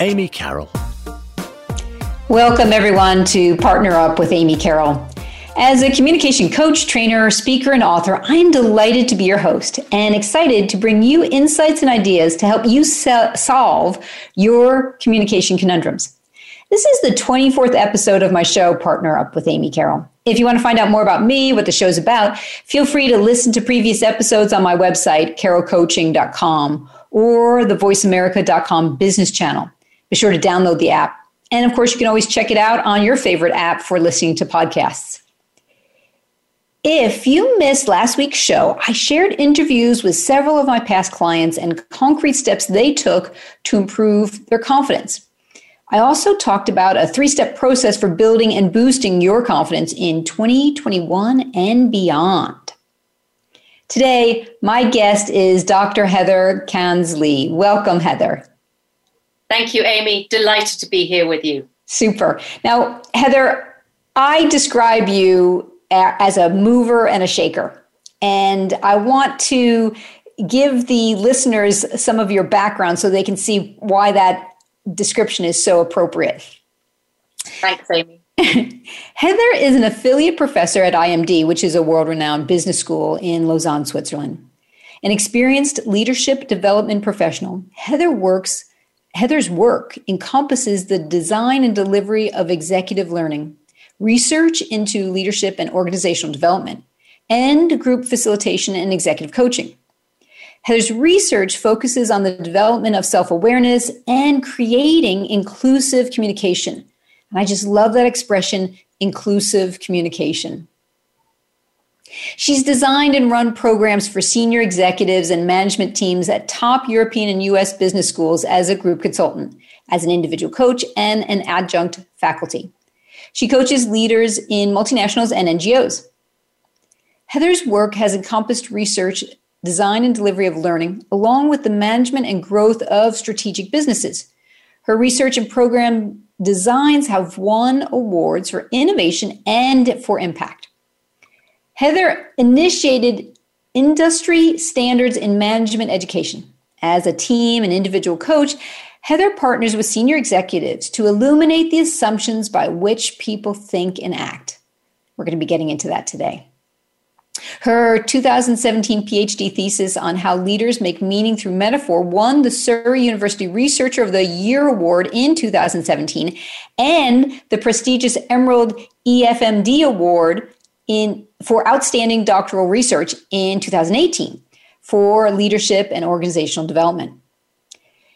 Amy Carroll. Welcome, everyone, to Partner Up with Amy Carroll. As a communication coach, trainer, speaker, and author, I am delighted to be your host and excited to bring you insights and ideas to help you se- solve your communication conundrums. This is the 24th episode of my show, Partner Up with Amy Carroll. If you want to find out more about me, what the show's about, feel free to listen to previous episodes on my website, carrollcoaching.com or the voiceamerica.com business channel. Be sure to download the app. And of course, you can always check it out on your favorite app for listening to podcasts. If you missed last week's show, I shared interviews with several of my past clients and concrete steps they took to improve their confidence. I also talked about a three step process for building and boosting your confidence in 2021 and beyond. Today, my guest is Dr. Heather Cairns Lee. Welcome, Heather. Thank you, Amy. Delighted to be here with you. Super. Now, Heather, I describe you as a mover and a shaker. And I want to give the listeners some of your background so they can see why that description is so appropriate. Thanks, Amy. Heather is an affiliate professor at IMD, which is a world renowned business school in Lausanne, Switzerland. An experienced leadership development professional, Heather works Heather's work encompasses the design and delivery of executive learning, research into leadership and organizational development, and group facilitation and executive coaching. Heather's research focuses on the development of self awareness and creating inclusive communication. And I just love that expression, inclusive communication. She's designed and run programs for senior executives and management teams at top European and US business schools as a group consultant, as an individual coach, and an adjunct faculty. She coaches leaders in multinationals and NGOs. Heather's work has encompassed research, design, and delivery of learning, along with the management and growth of strategic businesses. Her research and program designs have won awards for innovation and for impact. Heather initiated industry standards in management education. As a team and individual coach, Heather partners with senior executives to illuminate the assumptions by which people think and act. We're going to be getting into that today. Her 2017 PhD thesis on how leaders make meaning through metaphor won the Surrey University Researcher of the Year Award in 2017 and the prestigious Emerald EFMD Award in, for outstanding doctoral research in 2018 for leadership and organizational development.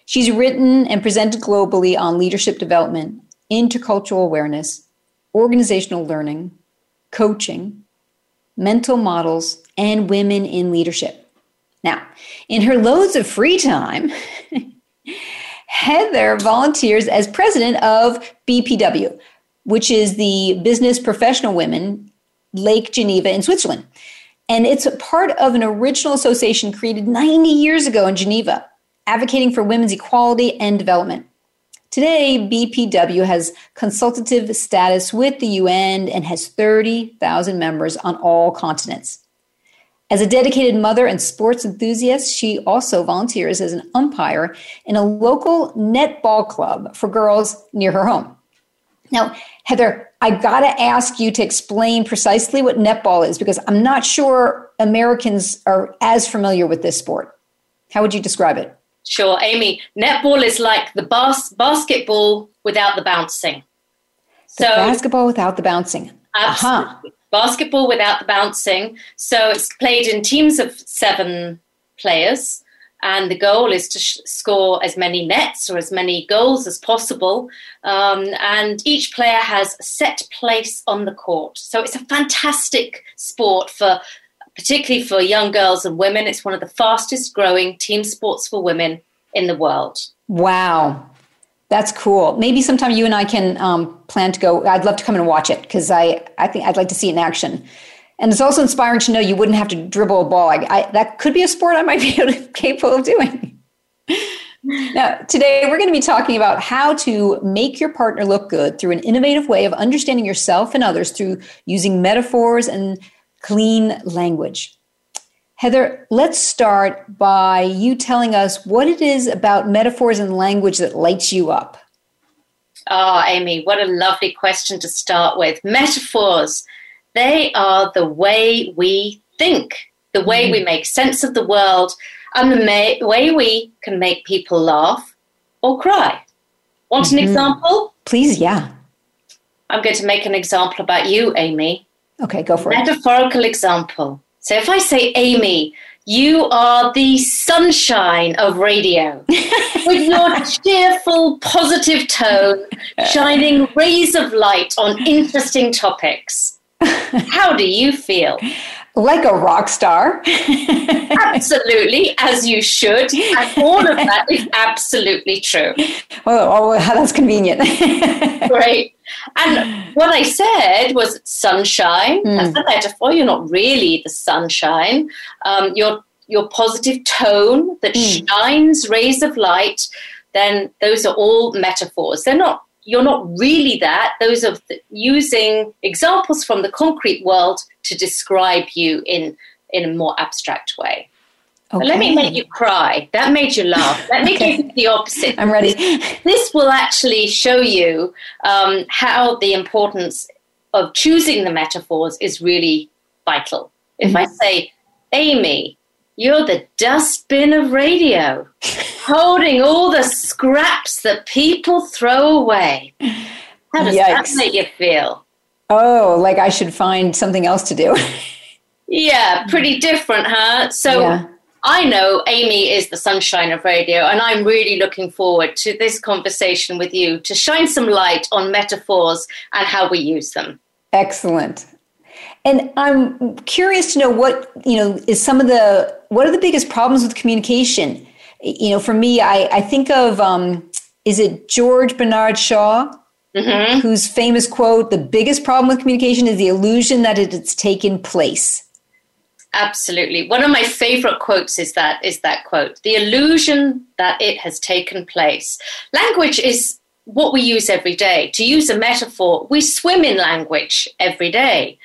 She's written and presented globally on leadership development, intercultural awareness, organizational learning, coaching, mental models, and women in leadership. Now, in her loads of free time, Heather volunteers as president of BPW, which is the Business Professional Women Lake Geneva in Switzerland. And it's part of an original association created 90 years ago in Geneva, advocating for women's equality and development. Today, BPW has consultative status with the UN and has 30,000 members on all continents. As a dedicated mother and sports enthusiast, she also volunteers as an umpire in a local netball club for girls near her home. Now, Heather, I got to ask you to explain precisely what netball is because I'm not sure Americans are as familiar with this sport. How would you describe it? Sure, Amy. Netball is like the bas- basketball without the bouncing. The so basketball without the bouncing. Absolutely. Uh-huh. Basketball without the bouncing. So it's played in teams of seven players and the goal is to sh- score as many nets or as many goals as possible. Um, and each player has a set place on the court. So it's a fantastic sport for, particularly for young girls and women. It's one of the fastest growing team sports for women in the world. Wow. That's cool. Maybe sometime you and I can um, plan to go. I'd love to come and watch it because I, I think I'd like to see it in action. And it's also inspiring to know you wouldn't have to dribble a ball. I, I, that could be a sport I might be able to, capable of doing. now, today we're going to be talking about how to make your partner look good through an innovative way of understanding yourself and others through using metaphors and clean language. Heather, let's start by you telling us what it is about metaphors and language that lights you up. Oh, Amy, what a lovely question to start with. Metaphors, they are the way we think, the way mm. we make sense of the world, and the may- way we can make people laugh or cry. Want mm-hmm. an example? Please, yeah. I'm going to make an example about you, Amy. Okay, go for Metaphorical it. Metaphorical example. So if I say, Amy, you are the sunshine of radio with your cheerful, positive tone, shining rays of light on interesting topics. How do you feel? Like a rock star. absolutely, as you should. And all of that is absolutely true. Oh, oh that's convenient. Great. And what I said was sunshine. Mm. That's a metaphor. You're not really the sunshine. Um, your your positive tone that mm. shines rays of light. Then those are all metaphors. They're not. You're not really that. Those are th- using examples from the concrete world to describe you in in a more abstract way. Okay. Let me make you cry. That made you laugh. Let me okay. give you the opposite. I'm ready. This will actually show you um, how the importance of choosing the metaphors is really vital. If mm-hmm. I say, Amy, you're the dustbin of radio, holding all the scraps that people throw away. How does Yikes. that make you feel? Oh, like I should find something else to do. yeah, pretty different, huh? So yeah. I know Amy is the sunshine of radio, and I'm really looking forward to this conversation with you to shine some light on metaphors and how we use them. Excellent. And I'm curious to know what, you know, is some of the, what are the biggest problems with communication? You know, for me, I, I think of, um, is it George Bernard Shaw? Mm-hmm. Whose famous quote, the biggest problem with communication is the illusion that it has taken place. Absolutely. One of my favorite quotes is that is that quote. The illusion that it has taken place. Language is what we use every day. To use a metaphor, we swim in language every day.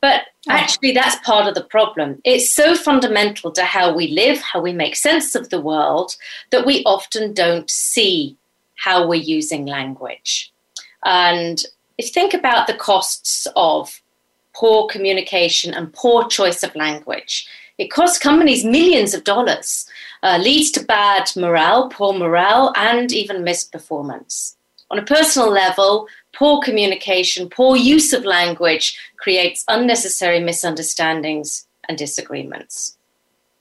But oh. actually that's part of the problem. It's so fundamental to how we live, how we make sense of the world that we often don't see how we're using language. And if you think about the costs of poor communication and poor choice of language. It costs companies millions of dollars, uh, leads to bad morale, poor morale, and even missed performance. On a personal level, poor communication, poor use of language creates unnecessary misunderstandings and disagreements.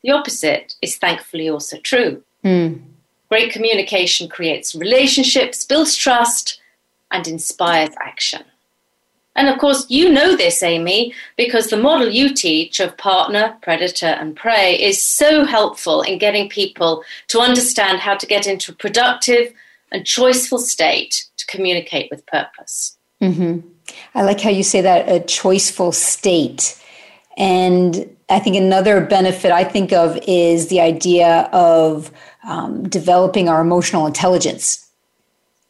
The opposite is thankfully also true. Mm. Great communication creates relationships, builds trust, and inspires action. And of course, you know this, Amy, because the model you teach of partner, predator, and prey is so helpful in getting people to understand how to get into a productive and choiceful state communicate with purpose. Mm-hmm. I like how you say that a choiceful state. And I think another benefit I think of is the idea of um, developing our emotional intelligence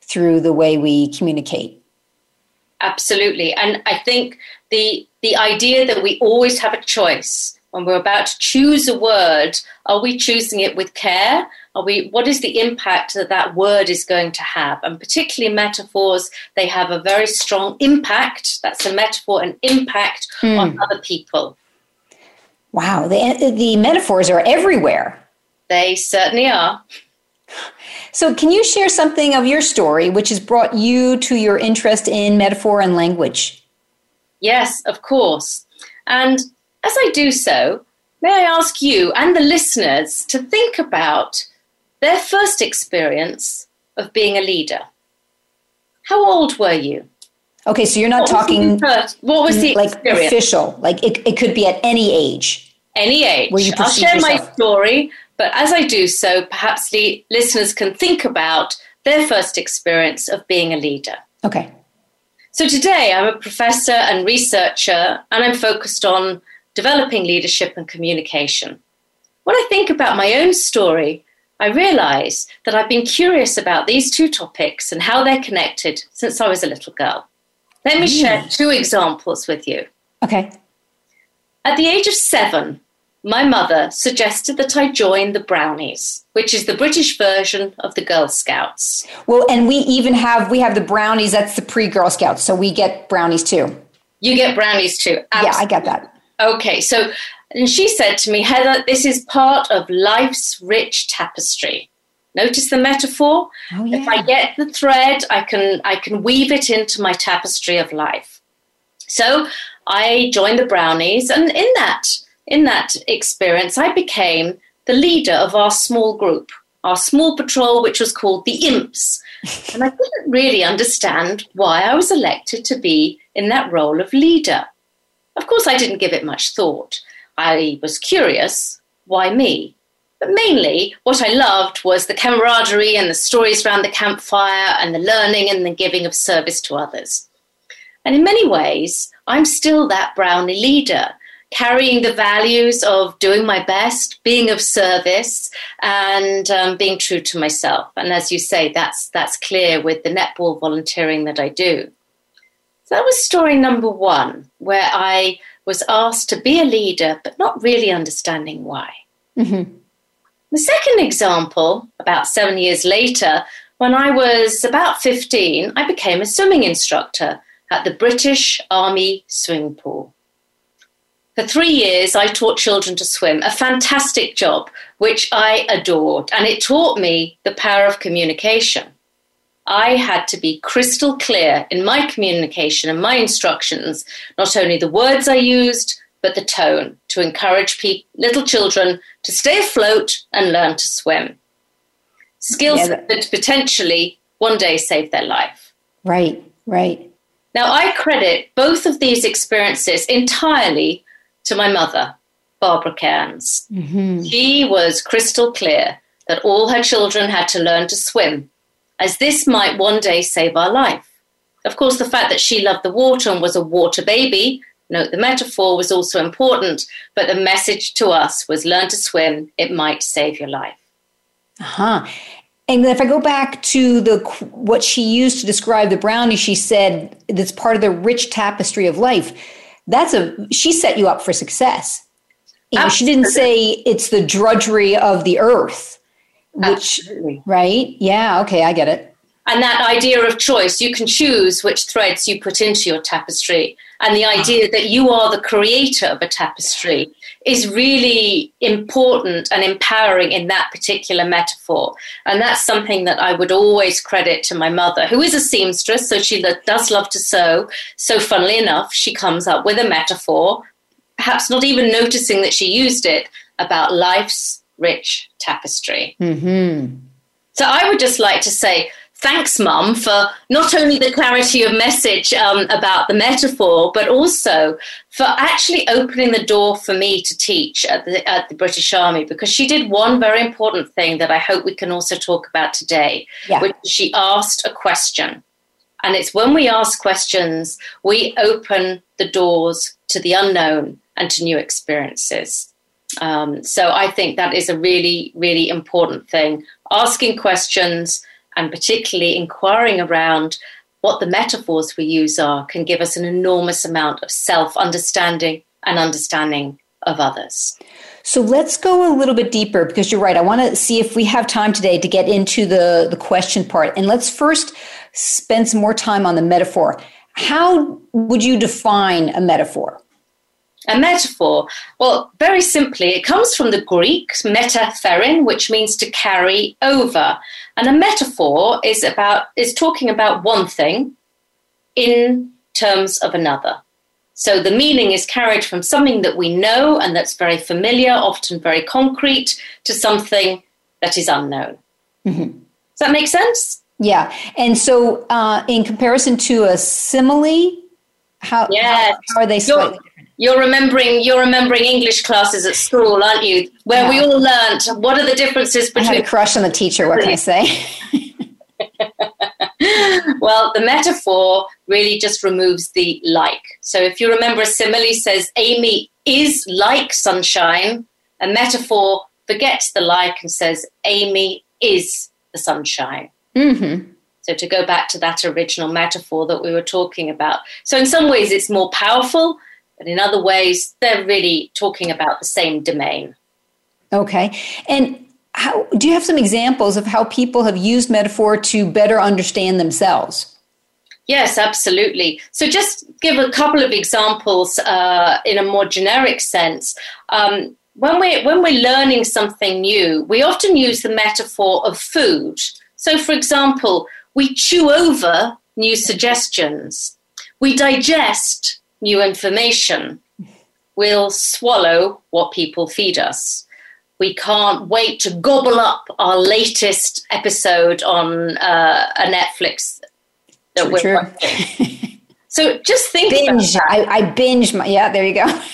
through the way we communicate. Absolutely. And I think the the idea that we always have a choice when we're about to choose a word, are we choosing it with care? Are we what is the impact that that word is going to have? And particularly metaphors, they have a very strong impact. That's a metaphor, an impact mm. on other people. Wow, the the metaphors are everywhere. They certainly are. So, can you share something of your story which has brought you to your interest in metaphor and language? Yes, of course. And as I do so, may I ask you and the listeners to think about their first experience of being a leader? How old were you? Okay, so you're not what talking. Was what was the like experience? official? Like it, it could be at any age. Any age. I'll share yourself. my story, but as I do so, perhaps the listeners can think about their first experience of being a leader. Okay. So today I'm a professor and researcher, and I'm focused on developing leadership and communication. When I think about my own story, I realize that I've been curious about these two topics and how they're connected since I was a little girl. Let me share two examples with you. Okay. At the age of seven, my mother suggested that I join the Brownies, which is the British version of the Girl Scouts. Well, and we even have we have the Brownies. That's the pre Girl Scouts, so we get Brownies too. You get Brownies too. Absolutely. Yeah, I get that. Okay, so and she said to me, Heather, this is part of life's rich tapestry. Notice the metaphor? Oh, yeah. If I get the thread, I can I can weave it into my tapestry of life. So I joined the Brownies, and in that in that experience, I became the leader of our small group, our small patrol, which was called the Imps. And I didn't really understand why I was elected to be in that role of leader. Of course, I didn't give it much thought. I was curious why me? But mainly, what I loved was the camaraderie and the stories around the campfire and the learning and the giving of service to others. And in many ways, I'm still that Brownie leader, carrying the values of doing my best, being of service, and um, being true to myself. And as you say, that's that's clear with the netball volunteering that I do. So that was story number one, where I was asked to be a leader, but not really understanding why. Mm-hmm. The second example, about seven years later, when I was about 15, I became a swimming instructor at the British Army swimming pool. For three years, I taught children to swim, a fantastic job, which I adored, and it taught me the power of communication. I had to be crystal clear in my communication and my instructions, not only the words I used, but the tone to encourage pe- little children to stay afloat and learn to swim. Skills yeah, that-, that potentially one day save their life. Right, right. Now, I credit both of these experiences entirely to my mother, Barbara Cairns. Mm-hmm. She was crystal clear that all her children had to learn to swim as this might one day save our life. Of course, the fact that she loved the water and was a water baby, note the metaphor, was also important, but the message to us was learn to swim, it might save your life. Uh-huh. And if I go back to the what she used to describe the brownie, she said that's part of the rich tapestry of life. That's a she set you up for success. You know, she didn't say it's the drudgery of the earth which, Absolutely. right? Yeah, okay, I get it. And that idea of choice, you can choose which threads you put into your tapestry. And the idea that you are the creator of a tapestry is really important and empowering in that particular metaphor. And that's something that I would always credit to my mother, who is a seamstress, so she does love to sew. So, funnily enough, she comes up with a metaphor, perhaps not even noticing that she used it, about life's rich tapestry. Mm-hmm. So I would just like to say thanks, Mum, for not only the clarity of message um, about the metaphor, but also for actually opening the door for me to teach at the, at the British Army because she did one very important thing that I hope we can also talk about today, yeah. which she asked a question. And it's when we ask questions, we open the doors to the unknown and to new experiences. Um, so I think that is a really, really important thing. Asking questions and particularly inquiring around what the metaphors we use are can give us an enormous amount of self understanding and understanding of others. So let's go a little bit deeper because you're right. I want to see if we have time today to get into the, the question part. And let's first spend some more time on the metaphor. How would you define a metaphor? A metaphor, well, very simply, it comes from the Greek metapherein, which means to carry over. And a metaphor is about is talking about one thing in terms of another. So the meaning is carried from something that we know and that's very familiar, often very concrete, to something that is unknown. Mm-hmm. Does that make sense? Yeah. And so, uh, in comparison to a simile, how, yes. how, how are they slightly you're remembering you're remembering English classes at school, aren't you? Where yeah. we all learned what are the differences between. I had a crush on the teacher. What can I say? well, the metaphor really just removes the like. So if you remember, a simile says Amy is like sunshine. A metaphor forgets the like and says Amy is the sunshine. Mm-hmm. So to go back to that original metaphor that we were talking about. So in some ways it's more powerful, but in other ways they're really talking about the same domain. Okay. And how do you have some examples of how people have used metaphor to better understand themselves? Yes, absolutely. So, just give a couple of examples uh, in a more generic sense. Um, when we're when we're learning something new, we often use the metaphor of food. So, for example, we chew over new suggestions, we digest new information, we'll swallow what people feed us. We can't wait to gobble up our latest episode on uh, a Netflix that true, we're true. watching. so just think binge. I, I binge my yeah. There you go.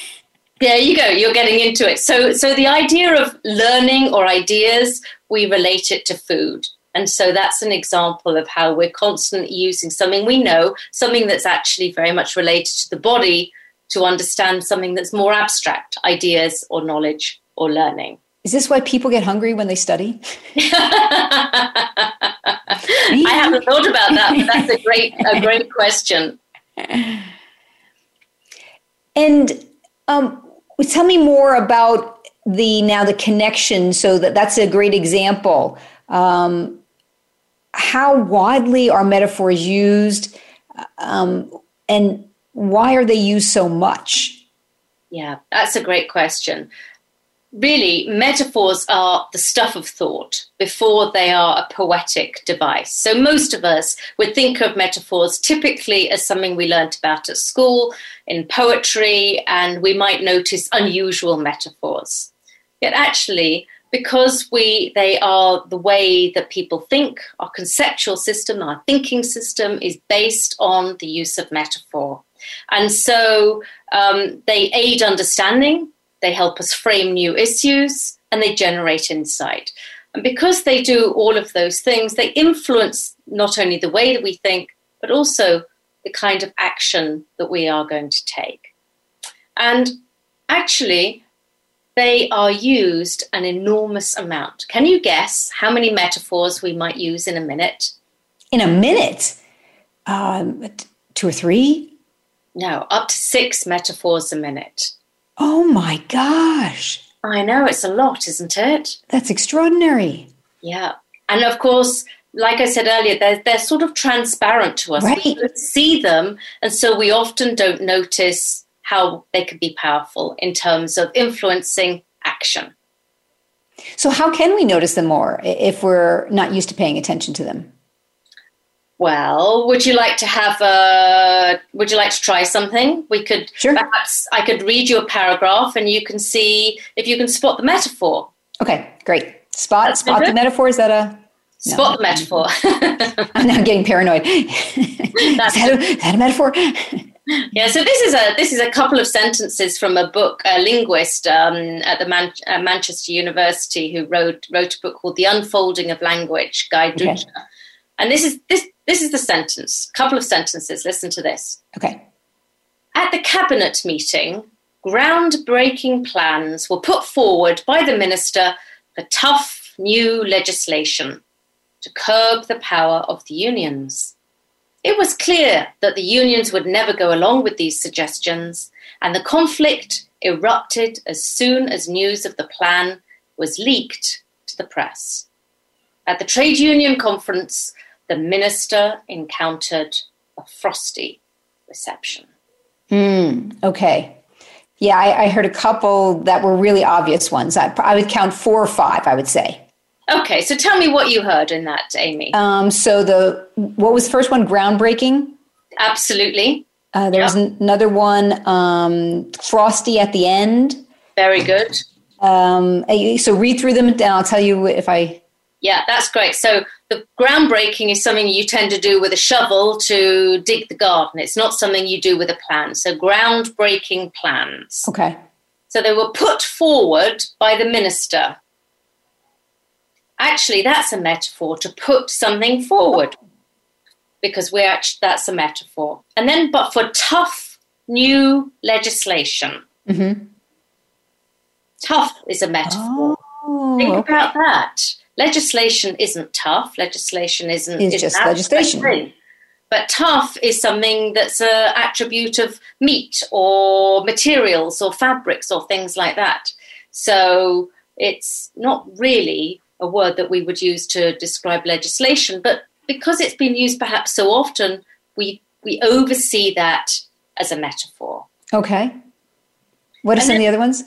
There you go. You're getting into it. So, so the idea of learning or ideas, we relate it to food. And so that's an example of how we're constantly using something we know, something that's actually very much related to the body, to understand something that's more abstract, ideas or knowledge or learning. Is this why people get hungry when they study? I haven't thought about that, but that's a great a great question. And um, tell me more about the now the connection. So that that's a great example. Um, how widely are metaphors used, um, and why are they used so much? Yeah, that's a great question really, metaphors are the stuff of thought before they are a poetic device. So, most of us would think of metaphors typically as something we learnt about at school, in poetry, and we might notice unusual metaphors. Yet, actually, because we they are the way that people think, our conceptual system, our thinking system is based on the use of metaphor. And so um, they aid understanding, they help us frame new issues, and they generate insight. And because they do all of those things, they influence not only the way that we think, but also the kind of action that we are going to take. And actually, they are used an enormous amount. Can you guess how many metaphors we might use in a minute? In a minute? Um, two or three? No, up to six metaphors a minute. Oh my gosh. I know, it's a lot, isn't it? That's extraordinary. Yeah. And of course, like I said earlier, they're, they're sort of transparent to us. Right. We see them, and so we often don't notice how they can be powerful in terms of influencing action. So, how can we notice them more if we're not used to paying attention to them? Well, would you like to have a? Would you like to try something? We could sure. perhaps I could read you a paragraph, and you can see if you can spot the metaphor. Okay, great. Spot That's spot the metaphor. Is that a spot the metaphor? I'm now getting paranoid. is, that a, is that a metaphor? yeah, so this is a this is a couple of sentences from a book, a linguist um, at the Man- uh, Manchester University who wrote wrote a book called The Unfolding of Language, Guy okay. And this is this this is the sentence. A couple of sentences. Listen to this. Okay. At the cabinet meeting, groundbreaking plans were put forward by the minister for tough new legislation to curb the power of the unions. It was clear that the unions would never go along with these suggestions, and the conflict erupted as soon as news of the plan was leaked to the press. At the trade union conference, the minister encountered a frosty reception. Hmm. okay. Yeah, I, I, heard a couple that were really obvious ones. I, I, would count four or five, I would say. Okay, so tell me what you heard in that, Amy. Um, so the what was the first one? Groundbreaking. Absolutely. Uh, there yep. was another one, um, frosty at the end. Very good. Um, so read through them, and I'll tell you if I yeah, that's great. So the groundbreaking is something you tend to do with a shovel to dig the garden. It's not something you do with a plan. So groundbreaking plans. Okay. So they were put forward by the minister. Actually that's a metaphor to put something forward because we're actually, that's a metaphor. And then, but for tough new legislation, Mm-hmm. tough is a metaphor. Oh, Think okay. about that. Legislation isn't tough. Legislation isn't It's is just legislation. thing. But tough is something that's an attribute of meat or materials or fabrics or things like that. So it's not really a word that we would use to describe legislation, but because it's been used perhaps so often, we we oversee that as a metaphor. Okay. What are And some of the other ones?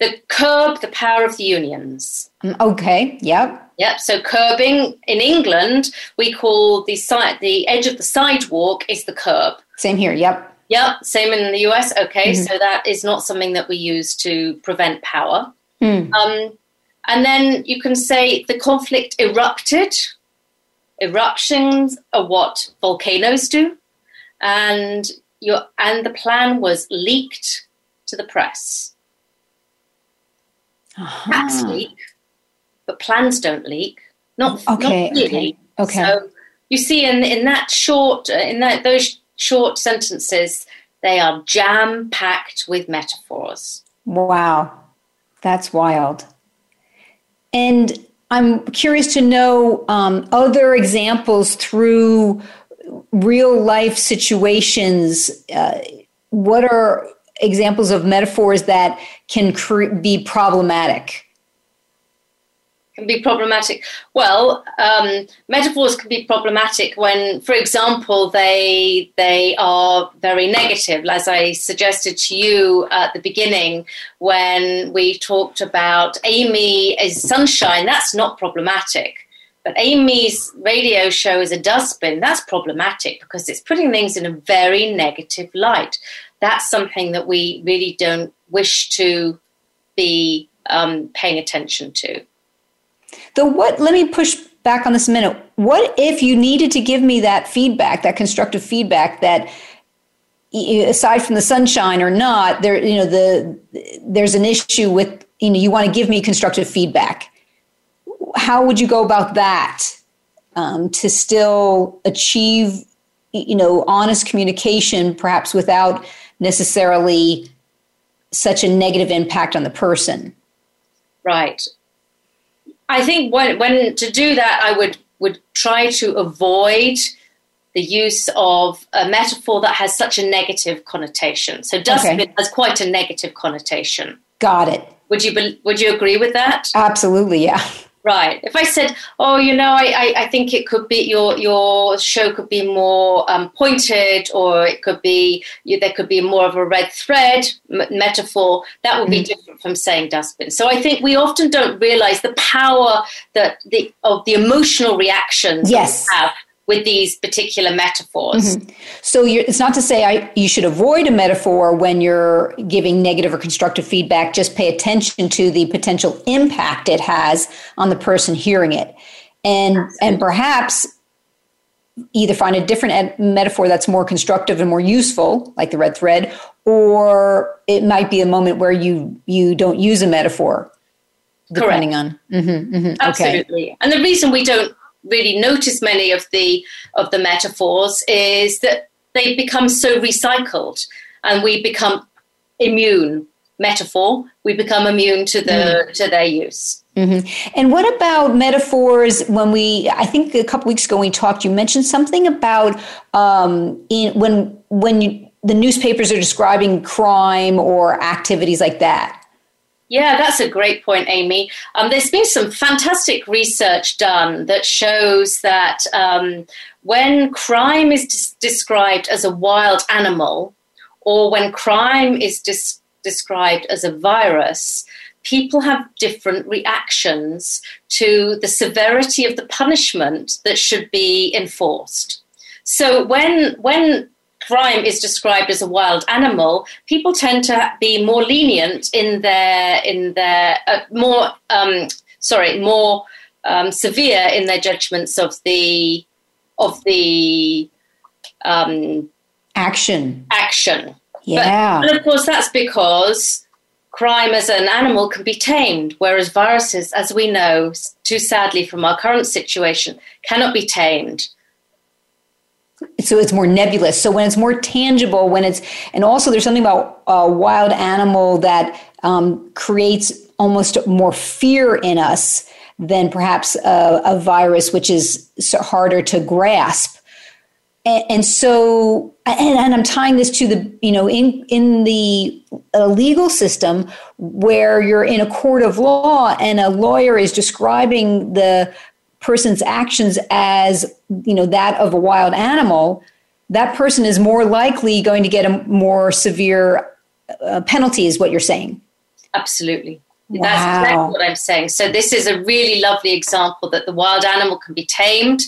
The curb the power of the unions. Mm, Okay. Yep. Yep. So curbing in England, we call the side, the edge of the sidewalk is the curb. Same here. Yep. Yep. Same in the US. Okay. Mhm. So that is not something that we use to prevent power. Hmm. Um, and then you can say the conflict erupted. Eruptions are what volcanoes do, and your and the plan was leaked to the press. Facts Uh-huh. leak, but plans don't leak. Not Okay, Not really. okay, okay. So you see, in in that short, uh, in that those short sentences, they are jam packed with metaphors. Wow. That's wild. And I'm curious to know um, other examples through real life situations. Uh, what are examples of metaphors that can cre- be problematic? Can be problematic. Well, um, metaphors can be problematic when, for example, they they are very negative, as I suggested to you at the beginning when we talked about Amy is sunshine. That's not problematic. But Amy's radio show is a dustbin. That's problematic because it's putting things in a very negative light. That's something that we really don't wish to be um, paying attention to. Though, what, let me push back on this a minute. What if you needed to give me that feedback, that constructive feedback that aside from the sunshine or not, there, you know, the, there's an issue with, you know, you want to give me constructive feedback. How would you go about that um, to still achieve, you know, honest communication, perhaps without necessarily such a negative impact on the person? Right. I think when, when to do that, I would would try to avoid the use of a metaphor that has such a negative connotation. So dustbin Okay. has quite a negative connotation. Got it. Would you would you agree with that? Absolutely, yeah. Right. If I said, "Oh, you know, I, I, I think it could be your your show could be more um, pointed, or it could be you, there could be more of a red thread m- metaphor," that would be different from saying dustbin. So I think we often don't realize the power that the of the emotional reactions that we have with these particular metaphors. So you're, it's not to say I, you should avoid a metaphor when you're giving negative or constructive feedback. Just pay attention to the potential impact it has on the person hearing it, and and perhaps either find a different ed- metaphor that's more constructive and more useful, like the red thread, or it might be a moment where you you don't use a metaphor, depending on. Mm-hmm, mm-hmm. okay. Absolutely. And the reason we don't really notice many of the of the metaphors is that they become so recycled and we become immune metaphor we become immune to the to their use And what about metaphors? When we, I think a couple weeks ago when we talked, you mentioned something about um, in, when when you, the newspapers are describing crime or activities like that. Yeah, that's a great point, Amy. Um, there's been some fantastic research done that shows that um, when crime is des- described as a wild animal, or when crime is des- described as a virus, people have different reactions to the severity of the punishment that should be enforced. So when when crime is described as a wild animal, people tend to be more lenient in their in their uh, more um, sorry more um, severe in their judgments of the of the um, Action. action. Yeah. And of course, that's because crime as an animal can be tamed, whereas viruses, as we know, too sadly from our current situation, cannot be tamed. So it's more nebulous. So when it's more tangible, when it's, and also there's something about a wild animal that um, creates almost more fear in us than perhaps a, a virus, which is harder to grasp. And, and so, and, and, I'm tying this to the, you know, in in the uh, legal system where you're in a court of law and a lawyer is describing the person's actions as, you know, that of a wild animal, that person is more likely going to get a more severe uh, penalty, is what you're saying. Absolutely. Wow. That's exactly what I'm saying. So this is a really lovely example that the wild animal can be tamed,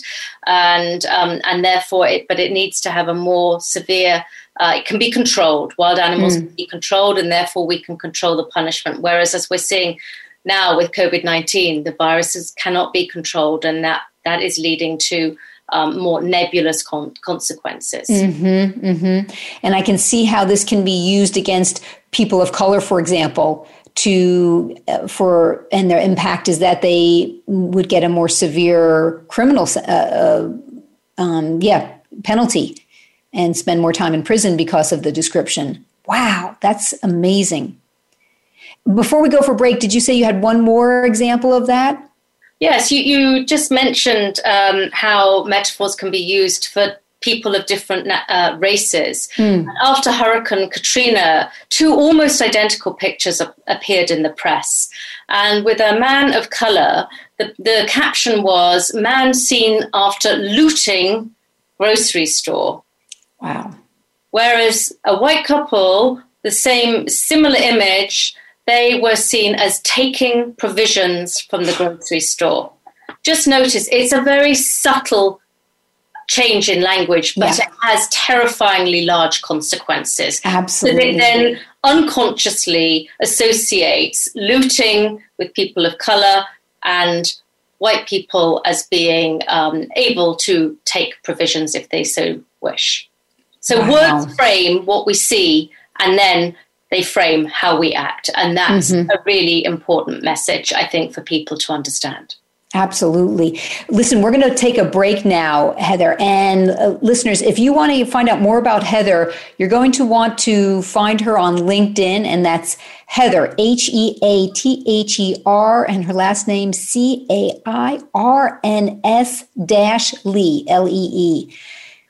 and um, and therefore it, but it needs to have a more severe. Uh, it can be controlled. Wild animals mm. can be controlled, and therefore we can control the punishment. Whereas, as we're seeing now with COVID nineteen, the viruses cannot be controlled, and that that is leading to um, more nebulous con- consequences. Mm-hmm, mm-hmm. And I can see how this can be used against people of color, for example, to uh, for and their impact is that they would get a more severe criminal uh, uh, um, yeah penalty and spend more time in prison because of the description wow that's amazing before we go for break did you say you had one more example of that yes you, you just mentioned um, how metaphors can be used for people of different uh, races. Mm. After Hurricane Katrina, two almost identical pictures appeared in the press. And with a man of color, the, the caption was Man seen after looting grocery store. Wow. Whereas a white couple, the same similar image, they were seen as taking provisions from the grocery store. Just notice it's a very subtle change in language, but yeah. it has terrifyingly large consequences. Absolutely. So it then unconsciously associates looting with people of color and white people as being um, able to take provisions if they so wish. So wow. words frame what we see, and then they frame how we act. And that's mm-hmm. a really important message, I think, for people to understand. Absolutely. Listen, we're going to take a break now, Heather. And uh, listeners, if you want to find out more about Heather, you're going to want to find her on LinkedIn, and that's Heather, H E A T H E R, and her last name, C A I R N S dash Lee, L E E.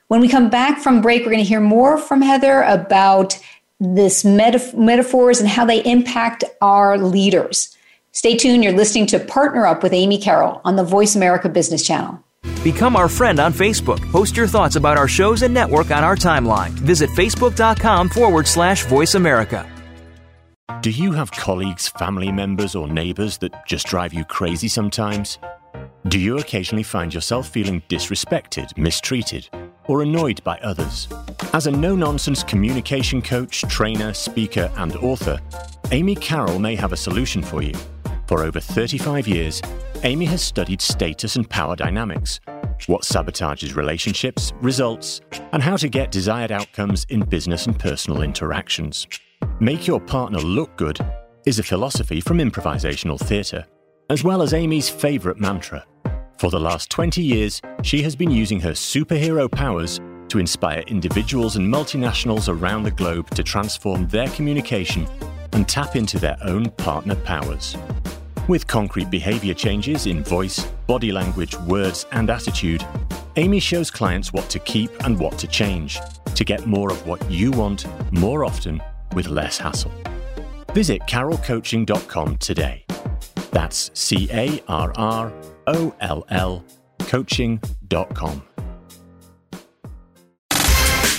When we come back from break, we're going to hear more from Heather about this metaf- metaphors and how they impact our leaders. Stay tuned. You're listening to Partner Up with Amy Carroll on the Voice America Business Channel. Become our friend on Facebook. Post your thoughts about our shows and network on our timeline. Visit facebook.com forward slash voice America. Do you have colleagues, family members, or neighbors that just drive you crazy sometimes? Do you occasionally find yourself feeling disrespected, mistreated, or annoyed by others? As a no nonsense communication coach, trainer, speaker, and author, Amy Carroll may have a solution for you. For over 35 years, Amy has studied status and power dynamics, what sabotages relationships, results, and how to get desired outcomes in business and personal interactions. Make Your Partner Look Good is a philosophy from improvisational theatre, as well as Amy's favourite mantra. For the last 20 years, she has been using her superhero powers to inspire individuals and multinationals around the globe to transform their communication and tap into their own partner powers. With concrete behavior changes in voice, body language, words, and attitude, Amy shows clients what to keep and what to change to get more of what you want more often with less hassle. Visit carrollcoaching.com today. That's C A R R O L L coaching.com.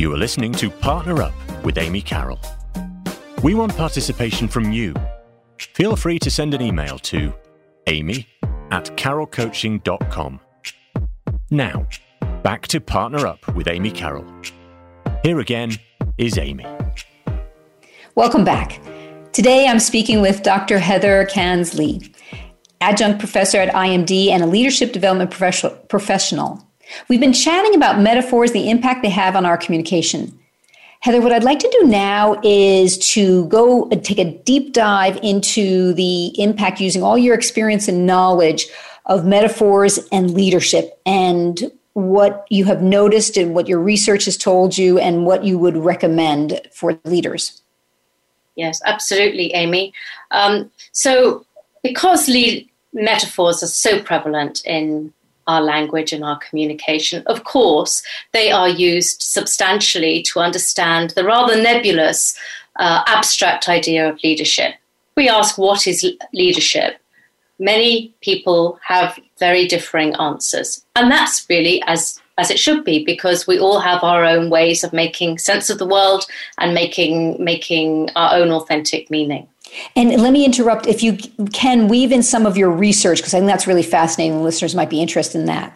You are listening to Partner Up with Amy Carroll. We want participation from you. Feel free to send an email to amy at carrollcoaching.com. Now, back to Partner Up with Amy Carroll. Here again is Amy. Welcome back. Today I'm speaking with Dr. Heather Cairns Lee, adjunct professor at IMD and a leadership development professional. We've been chatting about metaphors, the impact they have on our communication. Heather, what I'd like to do now is to go and take a deep dive into the impact using all your experience and knowledge of metaphors and leadership and what you have noticed and what your research has told you and what you would recommend for leaders. Yes, absolutely, Amy. Um, so, because lead metaphors are so prevalent in our language and our communication. Of course, they are used substantially to understand the rather nebulous, uh, abstract idea of leadership. We ask, what is leadership? Many people have very differing answers. And that's really as, as it should be, because we all have our own ways of making sense of the world and making, making our own authentic meaning. And let me interrupt if you can weave in some of your research, because I think that's really fascinating. Listeners might be interested in that.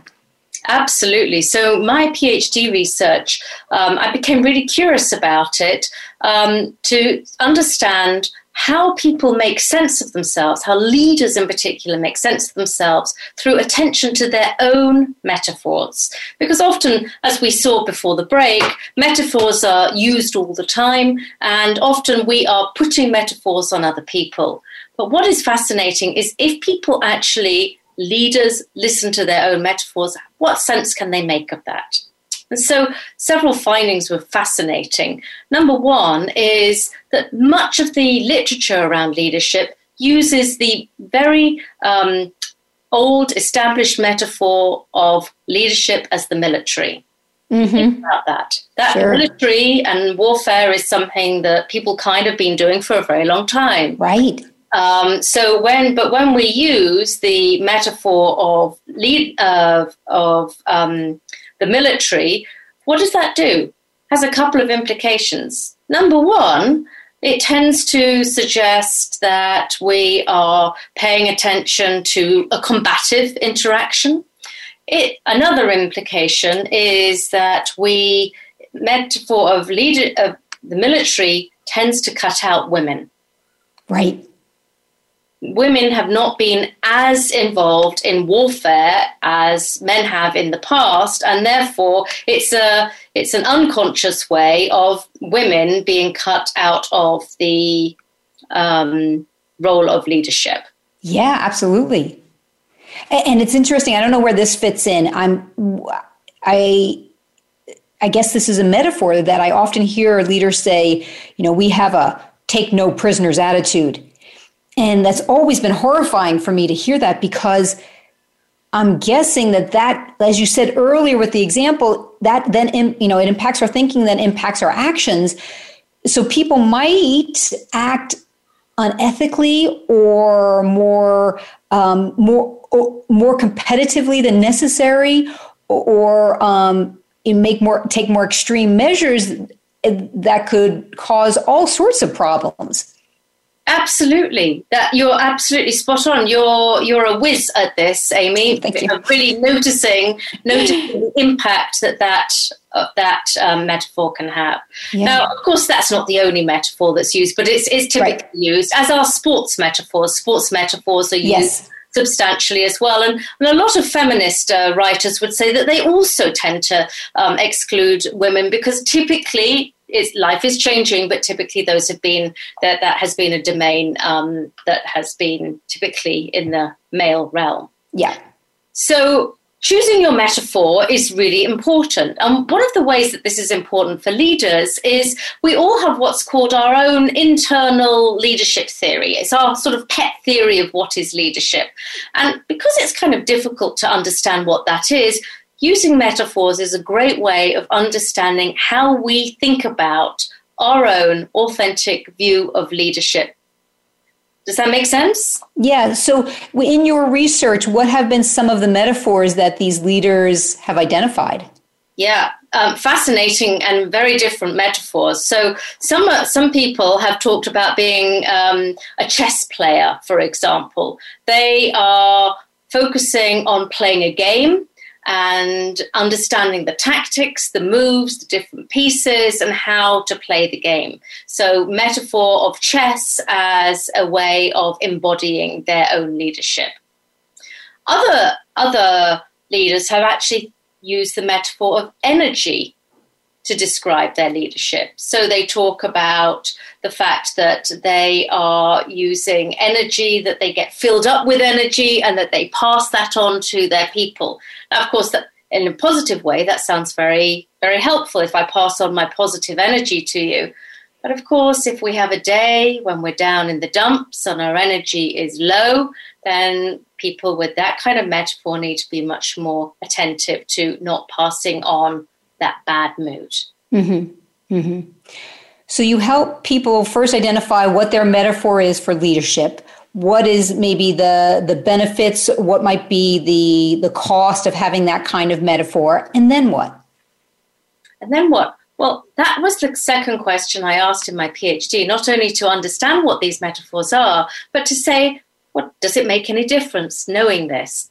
Absolutely. So, my PhD research, um, I became really curious about it um, to understand how people make sense of themselves, how leaders in particular make sense of themselves through attention to their own metaphors. Because often, as we saw before the break, metaphors are used all the time, and often we are putting metaphors on other people. But what is fascinating is if people actually, leaders, listen to their own metaphors, what sense can they make of that? And so several findings were fascinating. Number one is that much of the literature around leadership uses the very um, old established metaphor of leadership as the military. Mm-hmm. Think about that. That sure. military and warfare is something that people kind of been doing for a very long time. Right. Um, so when, but when we use the metaphor of lead of of um, the military, what does that do? Has a couple of implications. Number one, it tends to suggest that we are paying attention to a combative interaction. It, another implication is that we metaphor of leader of the military tends to cut out women. Right women have not been as involved in warfare as men have in the past, and therefore it's a it's an unconscious way of women being cut out of the um, role of leadership. Yeah, absolutely. And it's interesting. I don't know where this fits in. I'm I I guess this is a metaphor that I often hear leaders say, you know, we have a take no prisoners attitude and that's always been horrifying for me to hear that because I'm guessing that that, as you said earlier with the example, that then, you know, it impacts our thinking, then impacts our actions. So people might act unethically or more, um, more, or more competitively than necessary, or um, make more, take more extreme measures that could cause all sorts of problems. Absolutely, that you're absolutely spot on. You're you're a whiz at this, Amy. Thank you. Really noticing noticing the impact that that uh, that um, metaphor can have. Yeah. Now, of course, that's not the only metaphor that's used, but it's, it's typically right. used as are sports metaphors. Sports metaphors are used. Yes substantially as well. And, and, a lot of feminist uh, writers would say that they also tend to um, exclude women because typically it's, life is changing, but typically those have been that that has been a domain um, that has been typically in the male realm. Yeah. So choosing your metaphor is really important. And one of the ways that this is important for leaders is we all have what's called our own internal leadership theory. It's our sort of pet theory of what is leadership. And because it's kind of difficult to understand what that is, using metaphors is a great way of understanding how we think about our own authentic view of leadership. Does that make sense? Yeah. So, in your research, what have been some of the metaphors that these leaders have identified? Yeah, um, fascinating and very different metaphors. So some uh, some people have talked about being um, a chess player, for example. They are focusing on playing a game and understanding the tactics, the moves, the different pieces, and how to play the game. So, metaphor of chess as a way of embodying their own leadership. Other other leaders have actually used the metaphor of energy to describe their leadership. So they talk about the fact that they are using energy, that they get filled up with energy, and that they pass that on to their people. Now, of course, that in a positive way, that sounds very, very helpful if I pass on my positive energy to you. But of course, if we have a day when we're down in the dumps and our energy is low, then people with that kind of metaphor need to be much more attentive to not passing on that bad mood. Mm-hmm. Mm-hmm. So you help people first identify what their metaphor is for leadership. What is maybe the the benefits? What might be the the cost of having that kind of metaphor? And then what? And then what? Well, that was the second question I asked in my PhD. Not only to understand what these metaphors are, but to say, what does it make any difference knowing this?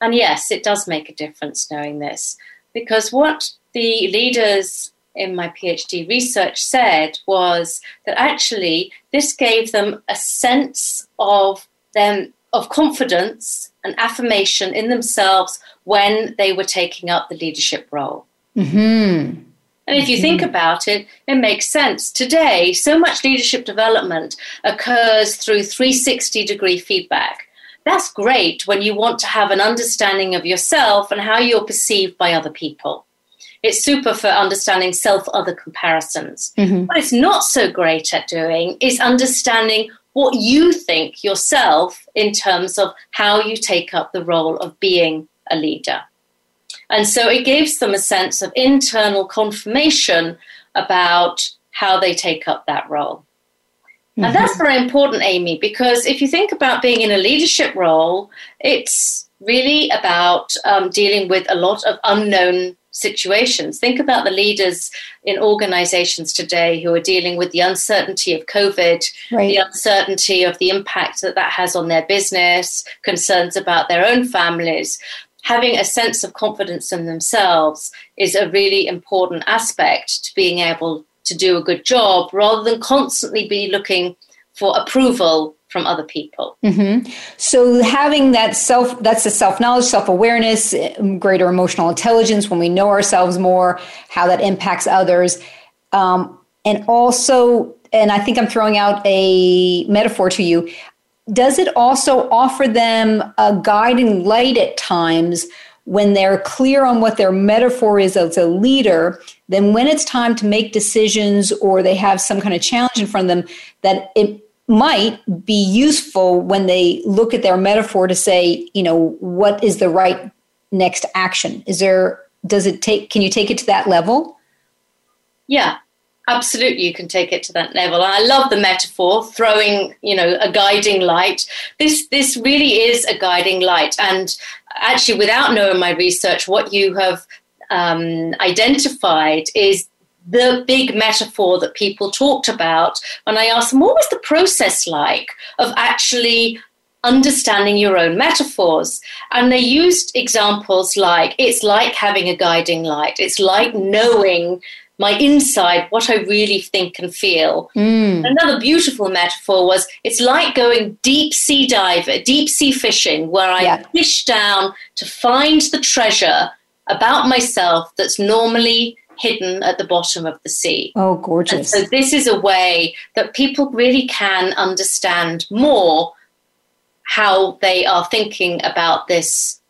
And yes, it does make a difference knowing this because what the leaders in my PhD research said was that actually this gave them a sense of them of confidence and affirmation in themselves when they were taking up the leadership role. Mm-hmm. And if you mm-hmm. think about it, it makes sense. Today, so much leadership development occurs through 360 degree feedback. That's great when you want to have an understanding of yourself and how you're perceived by other people it's super for understanding self other comparisons. Mm-hmm. What it's not so great at doing is understanding what you think yourself in terms of how you take up the role of being a leader. And so it gives them a sense of internal confirmation about how they take up that role. Mm-hmm. And that's very important, Amy, because if you think about being in a leadership role, it's really about um, dealing with a lot of unknown situations. Think about the leaders in organizations today who are dealing with the uncertainty of COVID, right. the uncertainty of the impact that that has on their business, concerns about their own families. Having a sense of confidence in themselves is a really important aspect to being able to do a good job rather than constantly be looking for approval from other people. Mm-hmm. So having that self, that's the self knowledge, self awareness, greater emotional intelligence when we know ourselves more, how that impacts others. Um, and also, and I think I'm throwing out a metaphor to you. Does it also offer them a guiding light at times when they're clear on what their metaphor is as a leader? Then, when it's time to make decisions or they have some kind of challenge in front of them, that it might be useful when they look at their metaphor to say, you know, what is the right next action? Is there, does it take, can you take it to that level? Yeah, absolutely you can take it to that level i love the metaphor throwing you know a guiding light this this really is a guiding light and actually without knowing my research what you have um, identified is the big metaphor that people talked about when I asked them, what was the process like of actually understanding your own metaphors? And they used examples like, it's like having a guiding light, it's like knowing my inside, what I really think and feel. Mm. Another beautiful metaphor was it's like going deep sea diver, deep sea fishing, where I yeah. fish down to find the treasure about myself that's normally hidden at the bottom of the sea. Oh, gorgeous. And so, this is a way that people really can understand more how they are thinking about this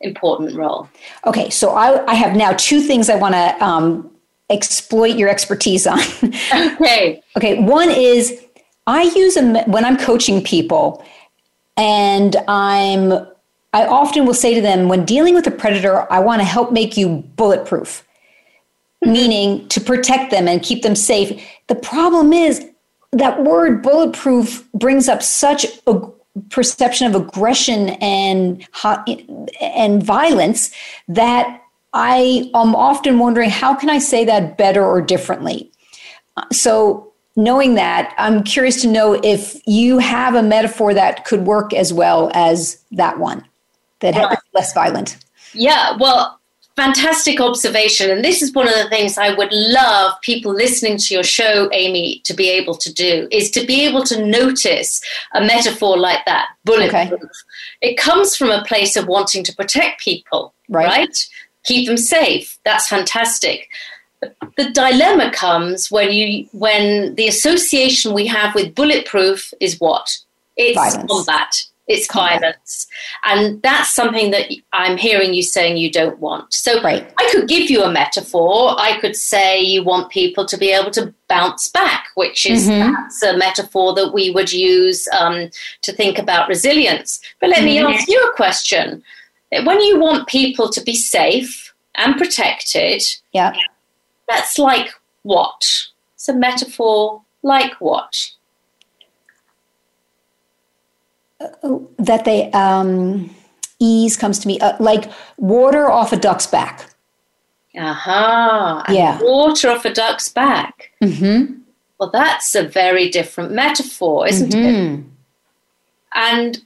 important role. Okay, so I, I have now two things I want to um, exploit your expertise on. okay. Okay, one is I use a, when I'm coaching people and I'm I often will say to them when dealing with a predator, I want to help make you bulletproof meaning to protect them and keep them safe. The problem is that word bulletproof brings up such a perception of aggression and and violence that I am often wondering how can I say that better or differently? So, knowing that, I'm curious to know if you have a metaphor that could work as well as that one, that right. less violent. Yeah, well, fantastic observation. And this is one of the things I would love people listening to your show, Amy, to be able to do is to be able to notice a metaphor like that, bulletproof. Okay. It comes from a place of wanting to protect people, right? right? Keep them safe. That's fantastic. The dilemma comes when you when the association we have with bulletproof is what? It's Violence. combat it's violence. And that's something that I'm hearing you saying you don't want. So right. I could give you a metaphor. I could say you want people to be able to bounce back, which is mm-hmm. perhaps a metaphor that we would use um, to think about resilience. But let mm-hmm. me ask you a question. When you want people to be safe and protected, yeah. that's like what? It's a metaphor like what? That they um, ease comes to me uh, like water off a duck's back. Aha! Yeah, water off a duck's back. Mm-hmm. Well, that's a very different metaphor, isn't mm-hmm. it? And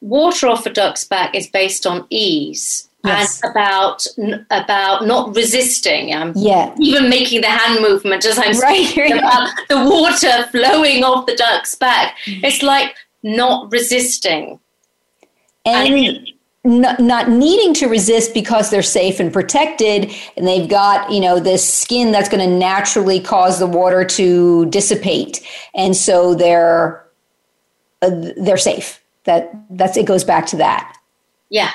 water off a duck's back is based on ease. Yes. and about about not resisting. I'm yeah. even making the hand movement as I'm right. about the water flowing off the duck's back. Mm-hmm. It's like not resisting. And, and not, not needing to resist because they're safe and protected and they've got you know this skin that's going to naturally cause the water to dissipate. And so they're uh, they're safe. That that's it goes back to that. Yeah.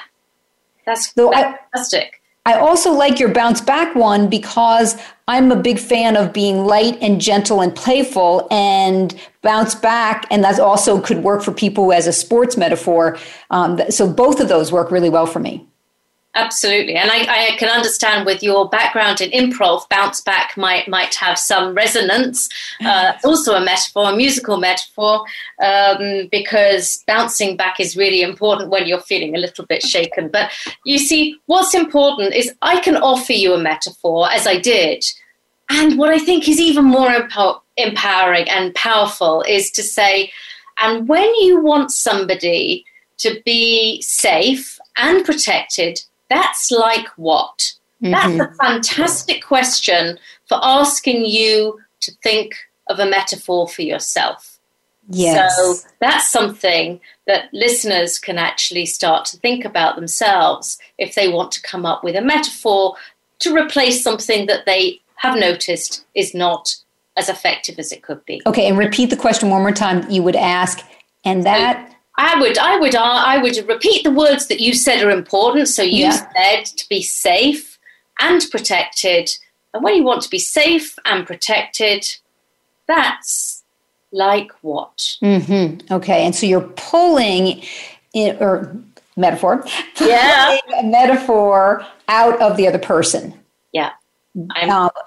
That's Though fantastic. I also like your bounce back one because I'm a big fan of being light and gentle and playful and bounce back. And that also could work for people as a sports metaphor. Um, so both of those work really well for me. Absolutely, and I, I, can understand with your background in improv, bounce back might might have some resonance. Uh, also, a metaphor, a musical metaphor, um, because bouncing back is really important when you're feeling a little bit shaken. But you see, what's important is I can offer you a metaphor, as I did, and what I think is even more empower- empowering and powerful is to say, and when you want somebody to be safe and protected that's like what? Mm-hmm. That's a fantastic question for asking you to think of a metaphor for yourself. Yes. So that's something that listeners can actually start to think about themselves if they want to come up with a metaphor to replace something that they have noticed is not as effective as it could be. Okay, and repeat the question one more time. You would ask, and that I would, I would, uh, I would repeat the words that you said are important. So you yeah. said to be safe and protected, and when you want to be safe and protected, that's like what? Mm-hmm. Okay, and so you're pulling, in, or metaphor, yeah, a metaphor out of the other person. Yeah. Um,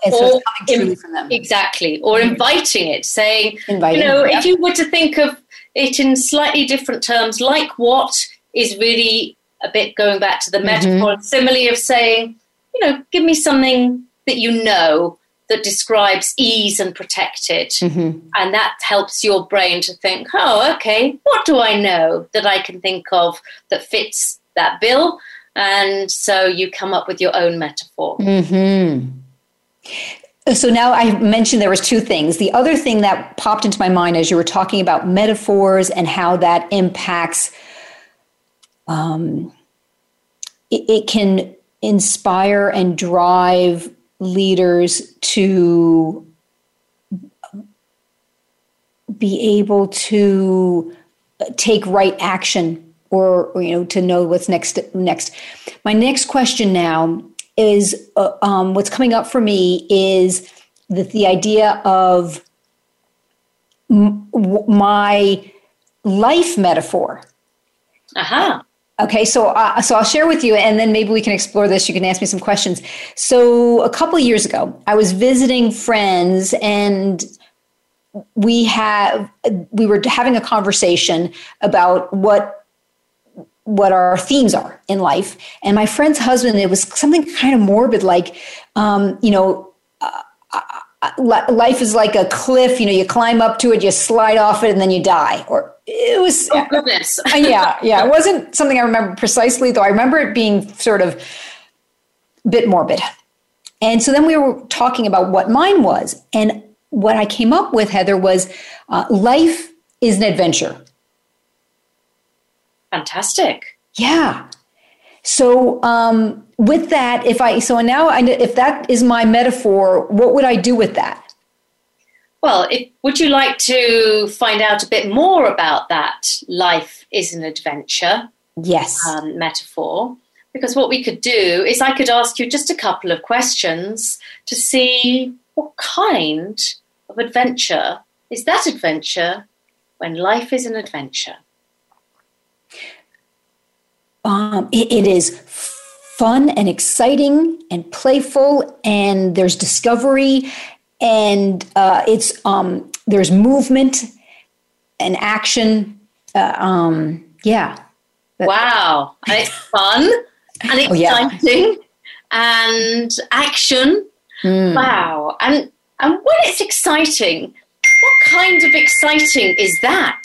and so it's coming from them. Exactly. Or inviting it, saying, inviting, you know, yeah. if you were to think of it in slightly different terms, like what is really a bit going back to the mm-hmm. metaphor and simile of saying, you know, give me something that you know that describes ease and protected. Mm-hmm. And that helps your brain to think, oh, okay, what do I know that I can think of that fits that bill? And so you come up with your own metaphor. Mm-hmm. So now I mentioned there was two things. The other thing that popped into my mind as you were talking about metaphors and how that impacts, um, it, it can inspire and drive leaders to be able to take right action or, or, you know to know what's next next my next question now is uh, um, what's coming up for me is that the idea of m- my life metaphor. Aha. Uh-huh. Okay, so uh, so I'll share with you, and then maybe we can explore this. You can ask me some questions. So a couple of years ago, I was visiting friends, and we have we were having a conversation about what what our themes are in life. And my friend's husband, it was something kind of morbid, like, um, you know, uh, uh, life is like a cliff. You know, you climb up to it, you slide off it, and then you die. Or it was. Oh goodness. yeah, yeah. It wasn't something I remember precisely, though. I remember it being sort of a bit morbid. And so then we were talking about what mine was, and what I came up with, Heather, was uh, life is an adventure. Fantastic. Yeah. So um, with that, if I so now I, if that is my metaphor, what would I do with that? Well, it, would you like to find out a bit more about that life is an adventure? Yes. Um, metaphor. Because what we could do is I could ask you just a couple of questions to see what kind of adventure is that adventure when life is an adventure. Um, it, it is fun and exciting and playful, and there's discovery, and uh, it's um, there's movement and action. Uh, um, yeah. Wow, and it's fun and exciting oh, yeah. and action. Mm. Wow, and and when it's exciting, what kind of exciting is that?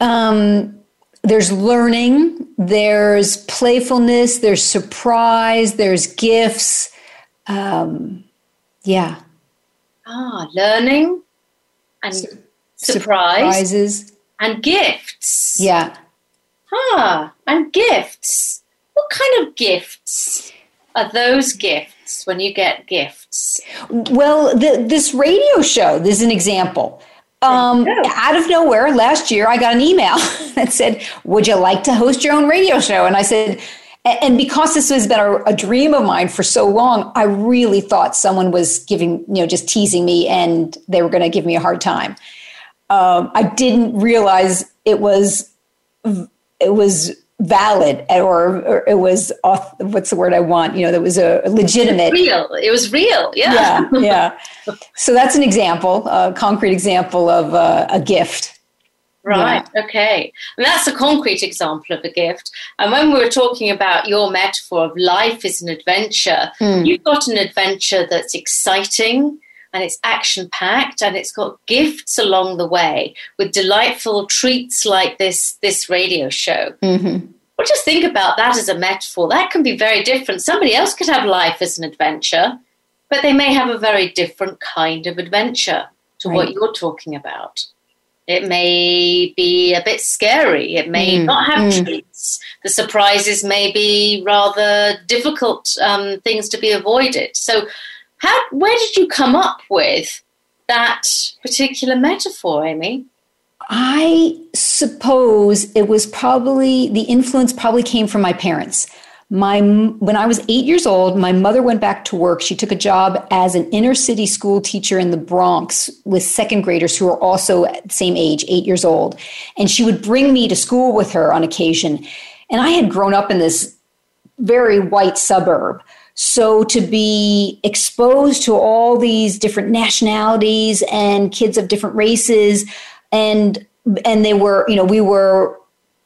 Um, there's learning, there's playfulness, there's surprise, there's gifts. Um, yeah. Ah, learning and Sur- surprise surprises and gifts. Yeah. Ah, and gifts. What kind of gifts are those gifts when you get gifts? Well, the, this radio show, this is an example. Um, out of nowhere, last year, I got an email that said, Would you like to host your own radio show? And I said, and because this has been a, a, dream of mine for so long, I really thought someone was giving, you know, just teasing me and they were going to give me a hard time. Um, I didn't realize it was, it was valid or, or, it was off, what's the word I want? You know, that was a legitimate. real. It was real. Yeah. Yeah. yeah. so that's an example, a concrete example of uh, a gift. Right. Yeah. Okay. And that's a concrete example of a gift. And when we were talking about your metaphor of life is an adventure, mm. you've got an adventure that's exciting and it's action packed and it's got gifts along the way with delightful treats like this this radio show. Mm-hmm. Well, just think about that as a metaphor. That can be very different. Somebody else could have life as an adventure, but they may have a very different kind of adventure to right. what you're talking about. It may be a bit scary. It may mm, not have mm. treats. The surprises may be rather difficult um, things to be avoided. So, how, where did you come up with that particular metaphor, Amy? I suppose it was probably the influence probably came from my parents. My when I was 8 years old, my mother went back to work. She took a job as an inner city school teacher in the Bronx with second graders who are also the same age, 8 years old. And she would bring me to school with her on occasion. And I had grown up in this very white suburb. So to be exposed to all these different nationalities and kids of different races and and they were, you know, we were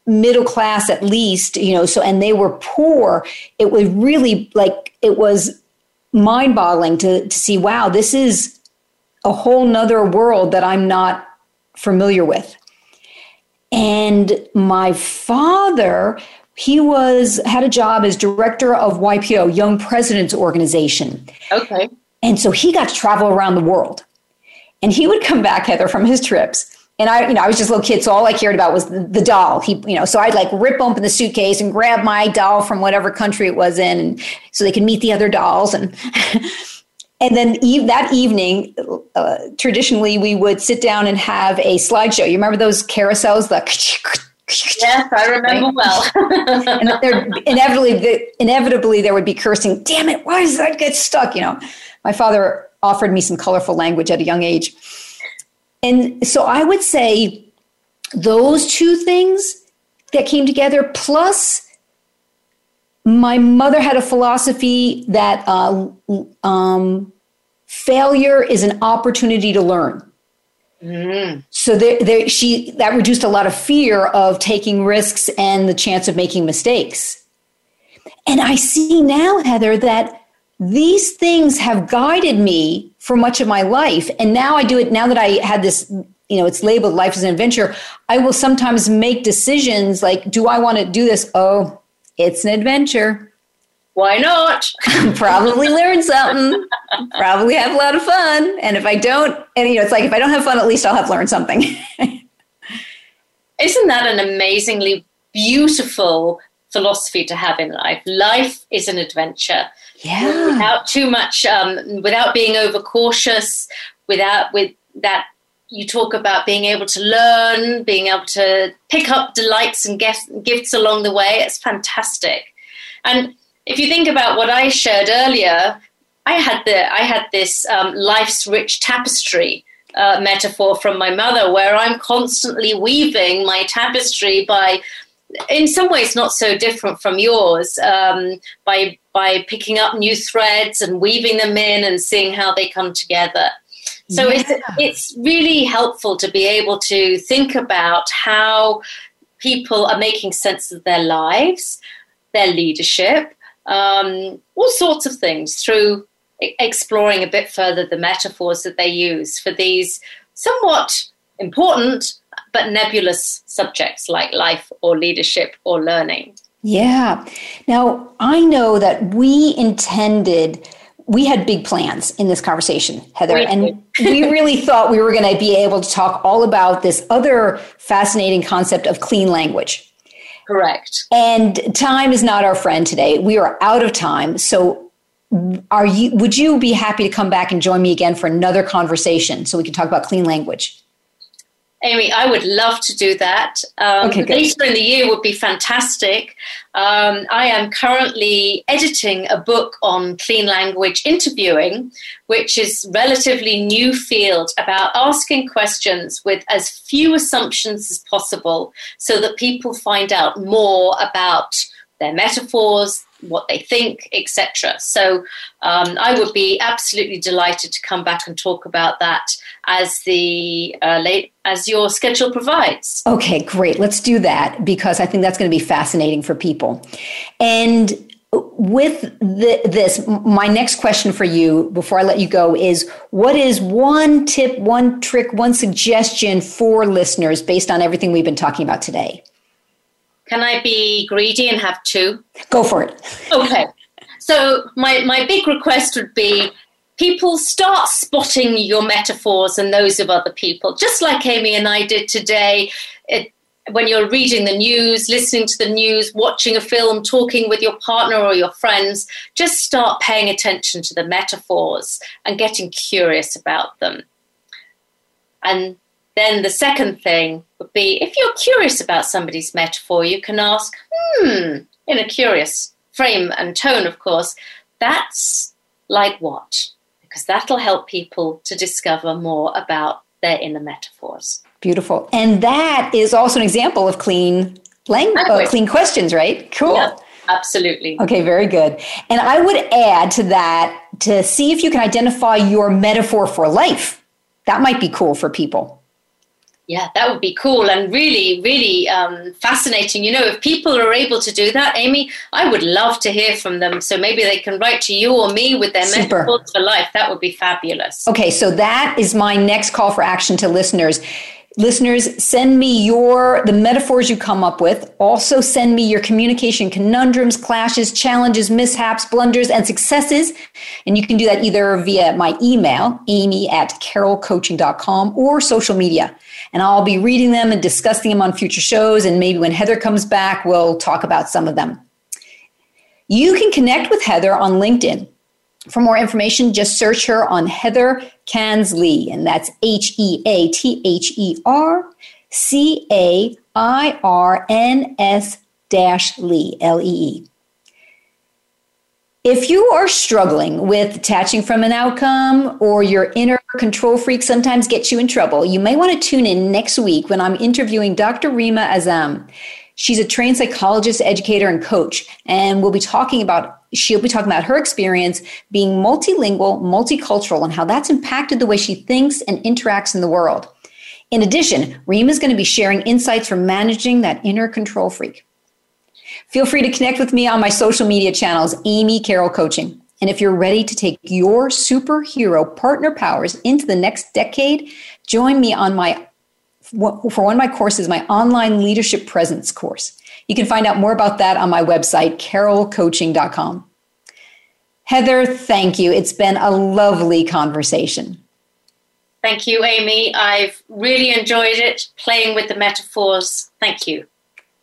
middle class at least, you know, so and they were poor. It was really like it was mind boggling to to see, wow, this is a whole nother world that I'm not familiar with. And my father he was had a job as director of YPO, Young Presidents Organization. Okay. And so he got to travel around the world. And he would come back, Heather, from his trips. And I, you know, I was just a little kid, so all I cared about was the, the, doll. He, you know, so I'd like rip open the suitcase and grab my doll from whatever country it was in, and so they could meet the other dolls. And and then e- that evening, uh, traditionally, we would sit down and have a slideshow. You remember those carousels, the Yes, I remember right? well. and there inevitably, inevitably, there would be cursing. Damn it! Why does that get stuck? You know, my father offered me some colorful language at a young age, and so I would say those two things that came together, plus my mother had a philosophy that uh, um, failure is an opportunity to learn. Mm. So there, there, she that reduced a lot of fear of taking risks and the chance of making mistakes. And I see now, Heather, that these things have guided me for much of my life. And now I do it now that I had this, you know, it's labeled life as an adventure. I will sometimes make decisions like, do I want to do this? Oh, it's an adventure. Why not? Probably learn something. Probably have a lot of fun. And if I don't, and you know, it's like if I don't have fun, at least I'll have learned something. Isn't that an amazingly beautiful philosophy to have in life? Life is an adventure. Yeah. Without too much, um, without being overcautious, without with that you talk about being able to learn, being able to pick up delights and gifts along the way. It's fantastic. And if you think about what I shared earlier, I had the I had this um, life's rich tapestry uh, metaphor from my mother, where I'm constantly weaving my tapestry by, in some ways, not so different from yours, um, by by picking up new threads and weaving them in and seeing how they come together. So yeah. it's, it's really helpful to be able to think about how people are making sense of their lives, their leadership, um, all sorts of things through exploring a bit further the metaphors that they use for these somewhat important but nebulous subjects like life or leadership or learning. Yeah. Now, I know that we intended we had big plans in this conversation, Heather, we and we really thought we were going to be able to talk all about this other fascinating concept of clean language. Correct. And time is not our friend today. We are out of time. So are you would you be happy to come back and join me again for another conversation so we can talk about clean language? Amy, I would love to do that. Um, okay, later in the year would be fantastic. Um, I am currently editing a book on clean language interviewing, which is relatively new field about asking questions with as few assumptions as possible, so that people find out more about their metaphors, what they think, etc. So um, I would be absolutely delighted to come back and talk about that as the uh, late as your schedule provides. Okay, great. Let's do that because I think that's going to be fascinating for people. And with the, this, my next question for you before I let you go is what is one tip, one trick, one suggestion for listeners based on everything we've been talking about today? Can I be greedy and have two? Go for it. Okay. So my, my big request would be people start spotting your metaphors and those of other people, just like Amy and I did today. It, when you're reading the news, listening to the news, watching a film, talking with your partner or your friends, just start paying attention to the metaphors and getting curious about them. And then the second thing would be if you're curious about somebody's metaphor, you can ask, hmm, in a curious frame and tone, of course, that's like what? because that'll help people to discover more about their inner metaphors. Beautiful. And that is also an example of clean language, uh, clean questions, right? Cool. Yeah, absolutely. Okay, very good. And I would add to that to see if you can identify your metaphor for life. That might be cool for people yeah, that would be cool and really, really um, fascinating. You know, if people are able to do that, Amy, I would love to hear from them. So maybe they can write to you or me with their Super. metaphors for life. That would be fabulous. Okay, so that is my next call for action to listeners. Listeners, send me your the metaphors you come up with. Also send me your communication conundrums, clashes, challenges, mishaps, blunders, and successes. And you can do that either via my email, amy at carrollcoaching.com, or social media. And I'll be reading them and discussing them on future shows. And maybe when Heather comes back, we'll talk about some of them. You can connect with Heather on LinkedIn. For more information, just search her on Heather Cairns-Lee, and that's H E A T H E R C A I R N S dash Lee, L E E. If you are struggling with detaching from an outcome or your inner control freak sometimes gets you in trouble, you may want to tune in next week when I'm interviewing Dr. Rima Azam. She's a trained psychologist, educator, and coach, and we'll be talking about she'll be talking about her experience being multilingual, multicultural, and how that's impacted the way she thinks and interacts in the world. In addition, Reem is going to be sharing insights from managing that inner control freak. Feel free to connect with me on my social media channels, Amy Carroll Coaching. And if you're ready to take your superhero partner powers into the next decade, join me on my for one of my courses, my online leadership presence course. You can find out more about that on my website, carrollcoaching.com. Heather, thank you. It's been a lovely conversation. Thank you, Amy. I've really enjoyed it playing with the metaphors. Thank you.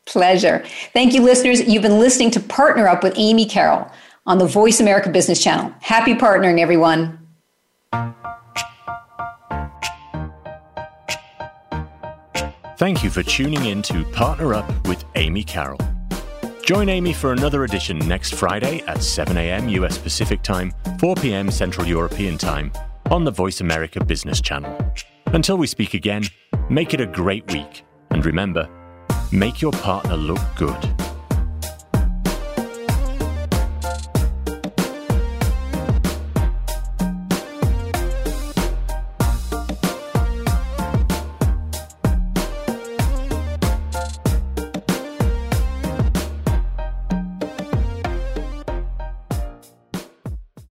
Pleasure. Thank you, listeners. You've been listening to Partner Up with Amy Carroll on the Voice America Business Channel. Happy partnering, everyone. Thank you for tuning in to Partner Up with Amy Carroll. Join Amy for another edition next Friday at 7 a.m. US Pacific Time, 4 p.m. Central European Time on the Voice America Business Channel. Until we speak again, make it a great week. And remember, make your partner look good.